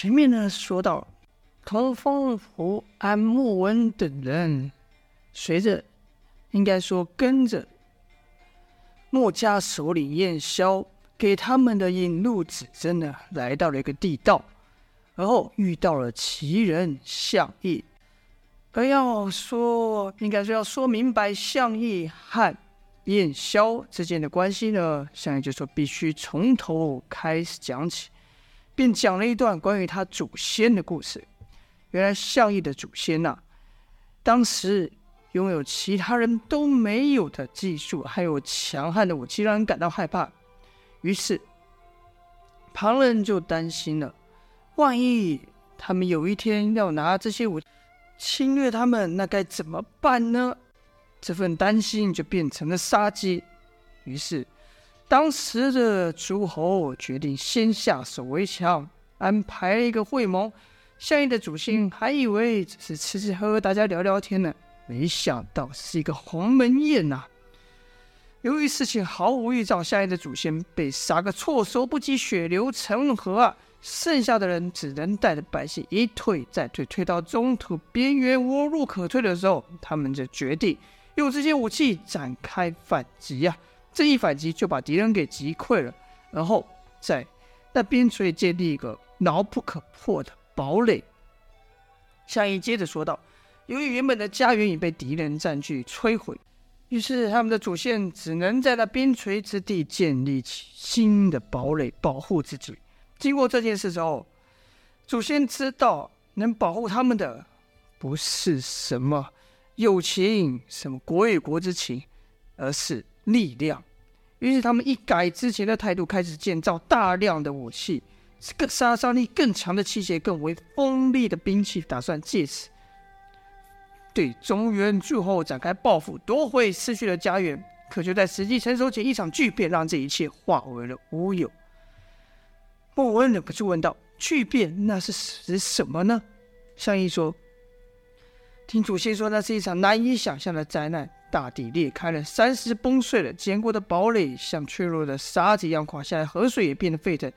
前面呢说到，童风胡安莫文等人，随着应该说跟着墨家首领燕萧给他们的引路指针呢，来到了一个地道，然后遇到了奇人项义。而要说，应该说要说明白项义和燕萧之间的关系呢，项义就说必须从头开始讲起，便讲了一段关于他祖先的故事。原来项义的祖先呐、当时拥有其他人都没有的技术，还有强悍的武器，让人感到害怕。于是旁人就担心了，万一他们有一天要拿这些武侵略他们，那该怎么办呢？这份担心就变成了杀机。于是当时的诸侯决定先下手为强，安排了一个会盟。项义的祖先还以为只是吃吃喝喝，大家聊聊天呢，没想到是一个鸿门宴呐、啊。由于事情毫无预兆，项义的祖先被杀个措手不及，血流成河啊！剩下的人只能带着百姓一退再退，退到中途边缘无路可退的时候，他们就决定用这些武器展开反击呀、啊！这一反击就把敌人给击溃了，然后在那边陲建立一个牢不可破的堡垒。项义接着说道：“由于原本的家园已被敌人占据摧毁，于是他们的祖先只能在那边陲之地建立起新的堡垒，保护自己。经过这件事之后，祖先知道能保护他们的不是什么友情、什么国与国之情，而是力量。于是他们一改之前的态度，开始建造大量的武器。”更杀伤力更强的器械，更为锋利的兵器，打算借此对中原诸侯展开报复，夺回失去的家园。可就在时机成熟前，一场巨变让这一切化为了乌有。莫文忍不住问道：“巨变，那是指什么呢？”项义说：“听祖先说，那是一场难以想象的灾难，大地裂开了，山石崩碎了，坚固的堡垒像脆弱的沙子一样垮下来，河水也变得沸腾。”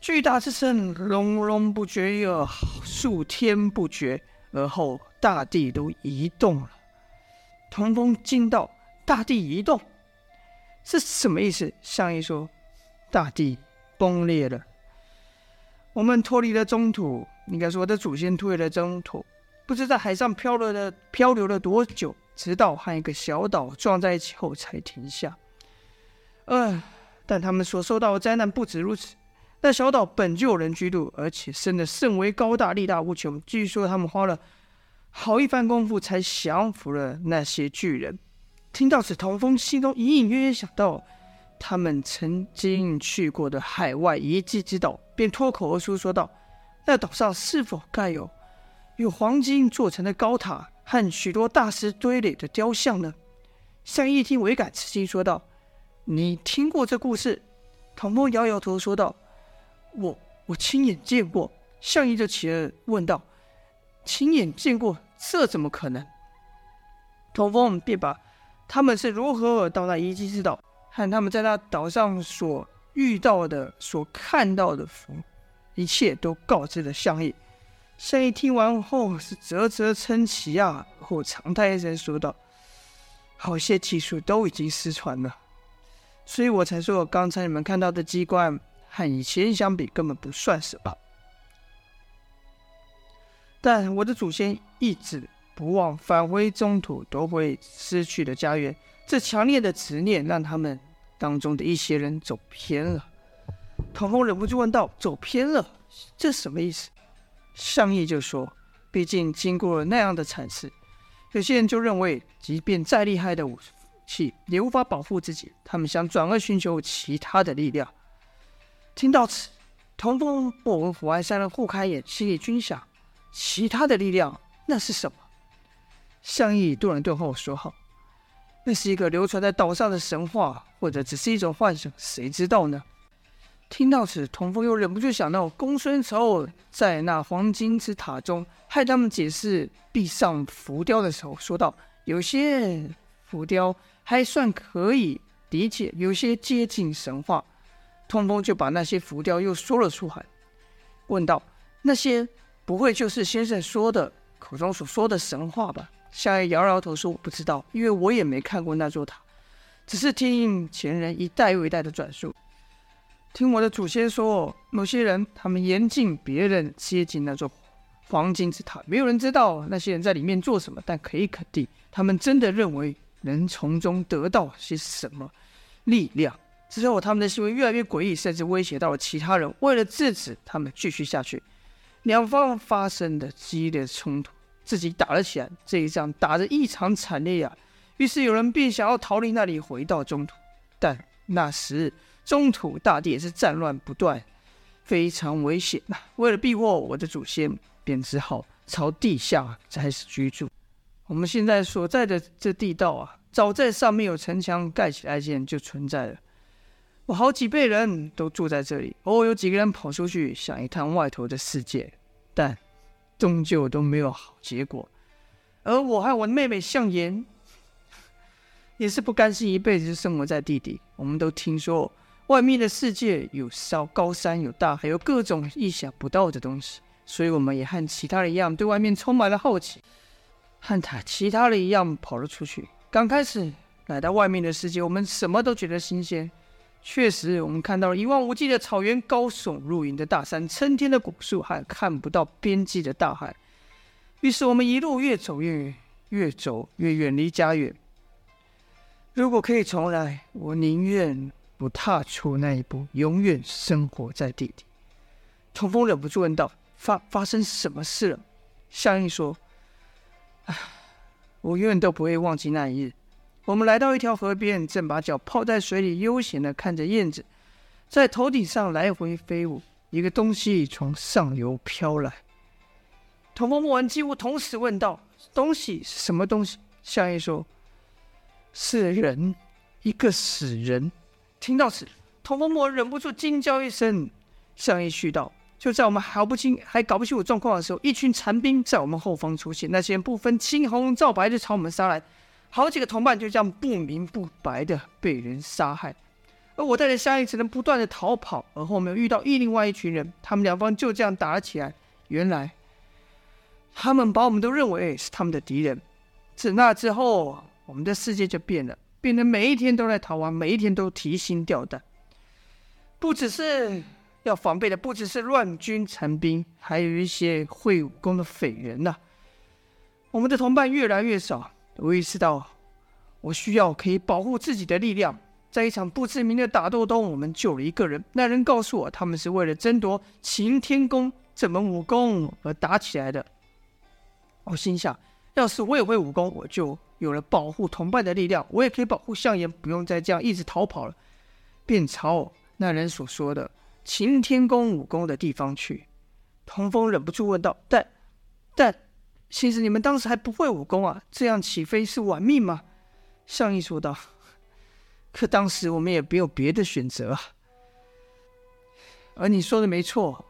巨大之声隆隆不绝，又数天不绝，而后大地都移动了。童风惊道：“大地移动，是什么意思？”项义说：“大地崩裂了，我们脱离了中土。应该说，我的祖先脱离了中土，不知在海上漂流了漂流了多久，直到和一个小岛撞在一起后才停下。呃，但他们所受到的灾难不止如此。”那小岛本就有人居住，而且生得甚为高大，力大无穷。据说他们花了好一番功夫才降服了那些巨人。听到此，童风心中隐隐约约想到他们曾经去过的海外遗迹之岛，便脱口而出说道：“那岛上是否盖有用黄金做成的高塔和许多大师堆垒的雕像呢？”项义听，唯感吃惊，说道：“你听过这故事？”童风摇摇头，说道。我我亲眼见过，项义就起了问道：“亲眼见过，这怎么可能？”童风便把他们是如何到那遗迹之岛，和他们在那岛上所遇到的、所看到的，一切都告知了项义。项义听完后是啧啧称奇啊，后长叹一声说道：“好些技术都已经失传了，所以我才说，刚才你们看到的机关。”和以前相比，根本不算什么。但我的祖先一直不忘返回中土，夺回失去的家园。这强烈的执念让他们当中的一些人走偏了。童风忍不住问道：“走偏了，这什么意思？”项义就说：“毕竟经过了那样的惨事，有些人就认为，即便再厉害的武器也无法保护自己。他们想转而寻求其他的力量。”听到此，童风、莫文、胡安三人互开眼，心里均想：其他的力量那是什么？项义顿了顿后说：“好，那是一个流传在岛上的神话，或者只是一种幻想，谁知道呢？”听到此，童风又忍不住想到公孙丑在那黄金之塔中害他们解释壁上浮雕的时候，说道：“有些浮雕还算可以理解，有些接近神话。”通风就把那些浮雕又说了出来，问道：“那些不会就是先生说的口中所说的神话吧？夏夜摇摇头说：“我不知道，因为我也没看过那座塔，只是听前人一代又一代的转述。听我的祖先说，某些人他们严禁别人接近那座黄金之塔，没有人知道那些人在里面做什么，但可以肯定，他们真的认为能从中得到些什么力量。之后，他们的行为越来越诡异，甚至威胁到了其他人。为了制止他们继续下去，两方发生的激烈冲突。”自己打了起来，这一仗打得异常惨烈呀、于是有人便想要逃离那里，回到中土。但那时中土大地也是战乱不断，非常危险。为了避祸，我的祖先便只好朝地下开始居住。我们现在所在的这地道啊，早在上面有城墙盖起来前就存在了。我好几辈人都住在这里，偶尔有几个人跑出去想一探外头的世界，但。终究都没有好结果，而我和我的妹妹向颜也是不甘心一辈子生活在地底。我们都听说外面的世界有烧高山、有大海、有各种意想不到的东西，所以我们也和其他人一样，对外面充满了好奇，和他其他人一样跑了出去。刚开始来到外面的世界，我们什么都觉得新鲜。确实，我们看到了一望无际的草原、高耸入云的大山、参天的古树，还看不到边际的大海。于是，我们一路越走越远，越走越远离家园。如果可以重来，我宁愿不踏出那一步，永远生活在地底。童风忍不住问道：“发发生什么事了？”相应说：“，我永远都不会忘记那一日。”我们来到一条河边，正把脚泡在水里，悠闲的看着燕子在头顶上来回飞舞。一个东西从上游飘来，童风木文几乎同时问道：“东西是什么东西？”相爷说：“是人，一个死人。”听到此，童风木文忍不住惊叫一声。向一续道：“就在我们还不清、还搞不清楚状况的时候，一群残兵在我们后方出现，那些人不分青红皂白的朝我们杀来。”好几个同伴就这样不明不白的被人杀害，而我带着相爷只能不断的逃跑，而后面遇到一另外一群人，他们两方就这样打了起来。原来，他们把我们都认为是他们的敌人。自那之后，我们的世界就变了，变得每一天都在逃亡，每一天都提心吊胆。不只是要防备的，不只是乱军残兵，还有一些会武功的匪人呐、我们的同伴越来越少。我意识到，我需要可以保护自己的力量。在一场不知名的打斗中，我们救了一个人。那人告诉我，他们是为了争夺擎天弓这门武功而打起来的。我心想，要是我也会武功，我就有了保护同伴的力量，我也可以保护相爷，不用再这样一直逃跑了。便朝那人所说的擎天宫武功的地方去。童风忍不住问道：“但，但……”其实你们当时还不会武功啊，这样岂非是玩命吗？相爷说道。可当时我们也没有别的选择啊。而你说的没错，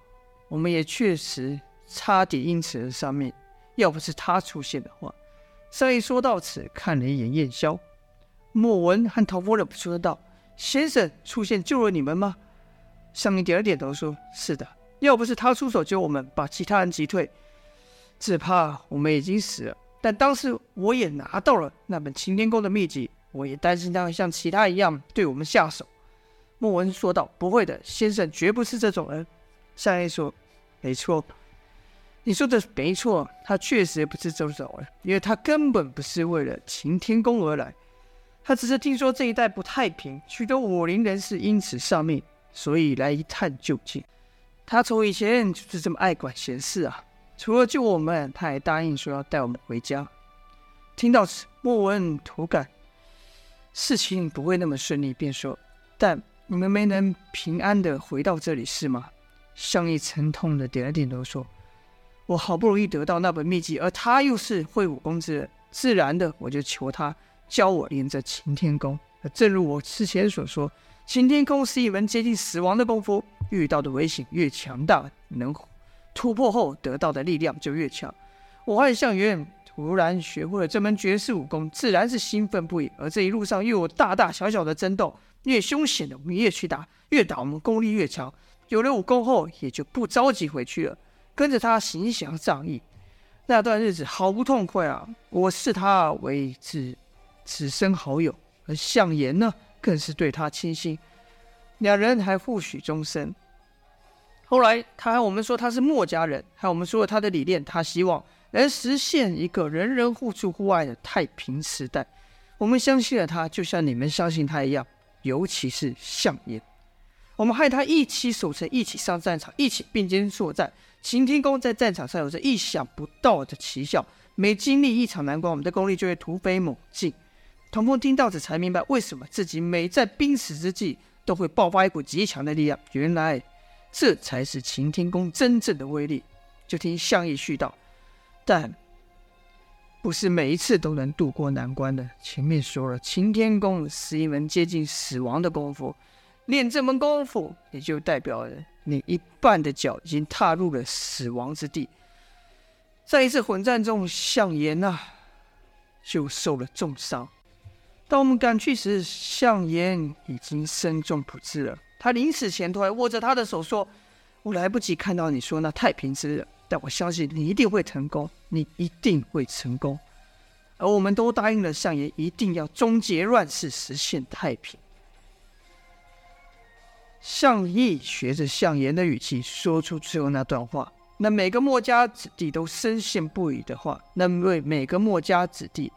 我们也确实差点因此而丧命。要不是他出现的话，相义说到此，看了一眼燕霄，莫文和陶夫忍不住说道：“先生出现救了你们吗？”相义点了点头，说：“是的。要不是他出手救我们，把其他人击退。”只怕我们已经死了，但当时我也拿到了那本擎天弓的秘籍，我也担心他会像其他一样对我们下手。莫文说道：“不会的，先生绝不是这种人。”相爷说：“没错，你说的没错，他确实不是这种人，因为他根本不是为了擎天宫而来，他只是听说这一带不太平，许多武林人士因此丧命，所以来一探究竟。他从以前就是这么爱管闲事啊。”除了救我们，他还答应说要带我们回家。听到此，莫文突感事情不会那么顺利，便说：“但你们没能平安的回到这里，是吗？”相义沉痛的点了点头，说：“我好不容易得到那本秘籍，而他又是会武功之人，自然的我就求他教我练这擎天功。正如我之前所说，擎天功是一门接近死亡的功夫，遇到的危险越强大，能。”突破后得到的力量就越强。我和向远突然学会了这门绝世武功，自然是兴奋不已。而这一路上又有大大小小的争斗，越凶险的我们越去打，越打我们功力越强。有了武功后，也就不着急回去了。跟着他行侠仗义。那段日子好不痛快啊！我视他为此此生好友，而项严呢，更是对他倾心，两人还互许终身。后来他和我们说他是墨家人，和我们说了他的理念，他希望能实现一个人人互助互爱的太平时代。我们相信了他，就像你们相信他一样，尤其是项严。我们和他一起守城，一起上战场，一起并肩作战。擎天宫在战场上有着意想不到的奇效，每经历一场难关，我们的功力就会突飞猛进。童风听到这才明白，为什么自己每在濒死之际都会爆发一股极强的力量。原来这才是擎天宫真正的威力。就听项义续道，但不是每一次都能渡过难关的。前面说了，擎天宫是一门接近死亡的功夫，练这门功夫也就代表了。你一半的脚已经踏入了死亡之地，在一次混战中，项严呐就受了重伤。当我们赶去时，项严已经身中不治了。他临死前都还握着他的手说：“我来不及看到你说那太平之日，但我相信你一定会成功，你一定会成功。”而我们都答应了项严，一定要终结乱世，实现太平。项义学着项严的语气说出最后那段话，那每个墨家子弟都深信不疑的话，那为每个墨家子弟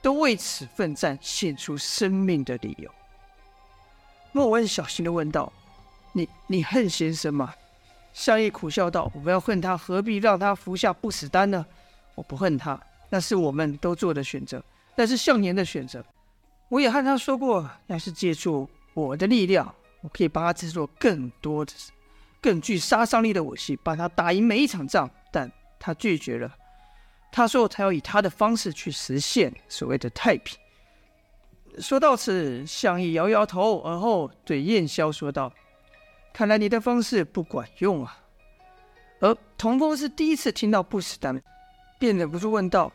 都为此奋战献出生命的理由。墨文小心的问道：“你你恨先生吗？”项义苦笑道：“我们要恨他，何必让他服下不死丹呢？我不恨他，那是我们都做的选择，那是项严的选择。我也和他说过，要是借助我的力量。”我可以帮他制作更多的、更具杀伤力的武器，帮他打赢每一场仗，但他拒绝了。他说他要以他的方式去实现所谓的太平。说到此，项义摇摇头，而后对燕霄说道：“看来你的方式不管用啊。”而童风是第一次听到不死丹，便忍不住问道：“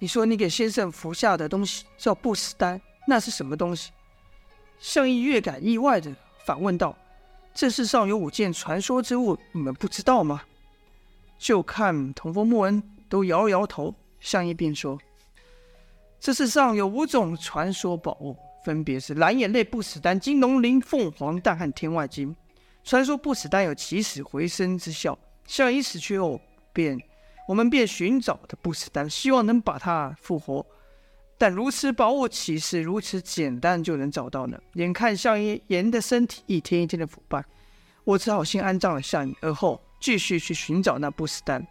你说你给先生服下的东西叫不死丹，那是什么东西？”项义越感意外的。反问道：“这世上有五件传说之物，你们不知道吗？”就看童风、莫恩都摇摇头。项义便说：“这世上有五种传说宝物，分别是蓝眼泪不死丹、金龙鳞凤凰蛋和天外金。传说不死丹有起死回生之效。项义死去后，便我们便寻找的不死丹，希望能把它复活。”但如此宝物岂是如此简单就能找到呢？眼看项严的身体一天一天的腐败，我只好先安葬了项严，而后继续去寻找那不死丹。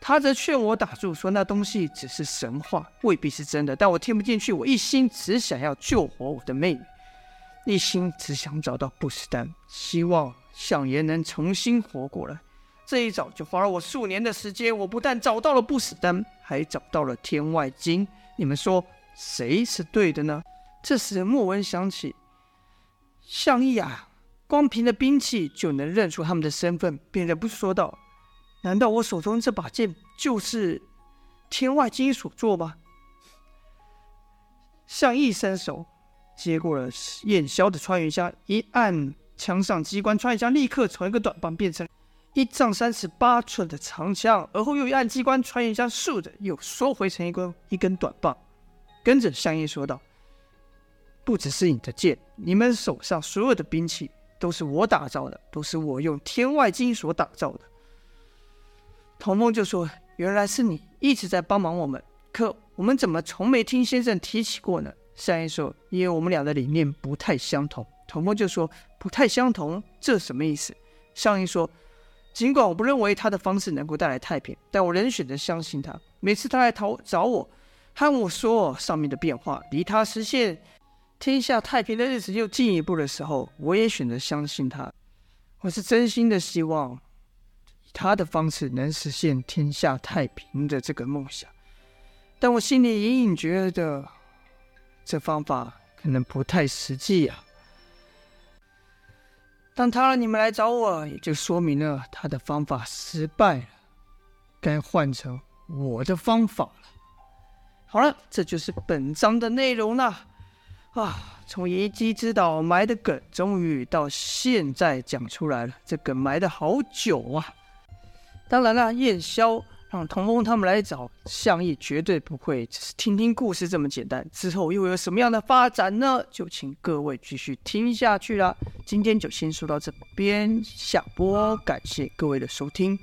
他则劝我打住，说那东西只是神话，未必是真的。但我听不进去，我一心只想要救活我的妹妹，一心只想找到不死丹，希望项爷能重新活过来。这一找就花了我数年的时间，我不但找到了不死丹，还找到了天外金。你们说谁是对的呢？这时莫文想起项义啊，光凭着兵器就能认出他们的身份，便忍不住说道：“难道我手中这把剑就是天外金所做吗？”项义伸手接过了燕霄的穿云枪，一按枪上机关，穿云枪立刻从一个短棒变成一丈三尺八寸的长枪，而后又一按机关，穿一枪竖着又缩回成一根一根短棒。跟着项义说道：“不只是你的剑，你们手上所有的兵器都是我打造的，都是我用天外金所打造的。”童风就说：“原来是你一直在帮忙我们，可我们怎么从没听先生提起过呢？”项义说：“因为我们俩的理念不太相同。”童风就说：“不太相同，这什么意思？”项义说。尽管我不认为他的方式能够带来太平，但我仍选择相信他。每次他来讨找我，和我说上面的变化，离他实现天下太平的日子又进一步的时候，我也选择相信他。我是真心的希望以他的方式能实现天下太平的这个梦想，但我心里隐隐觉得这方法可能不太实际呀、啊。当他让你们来找我，也就说明了他的方法失败了，该换成我的方法了。好了，这就是本章的内容了。啊，从遗迹之岛埋的梗，终于到现在讲出来了。这梗埋的好久啊！当然啦，燕萧让童风他们来找相义，绝对不会只是听听故事这么简单。之后又有什么样的发展呢？就请各位继续听下去啦。今天就先说到这边，下播，感谢各位的收听。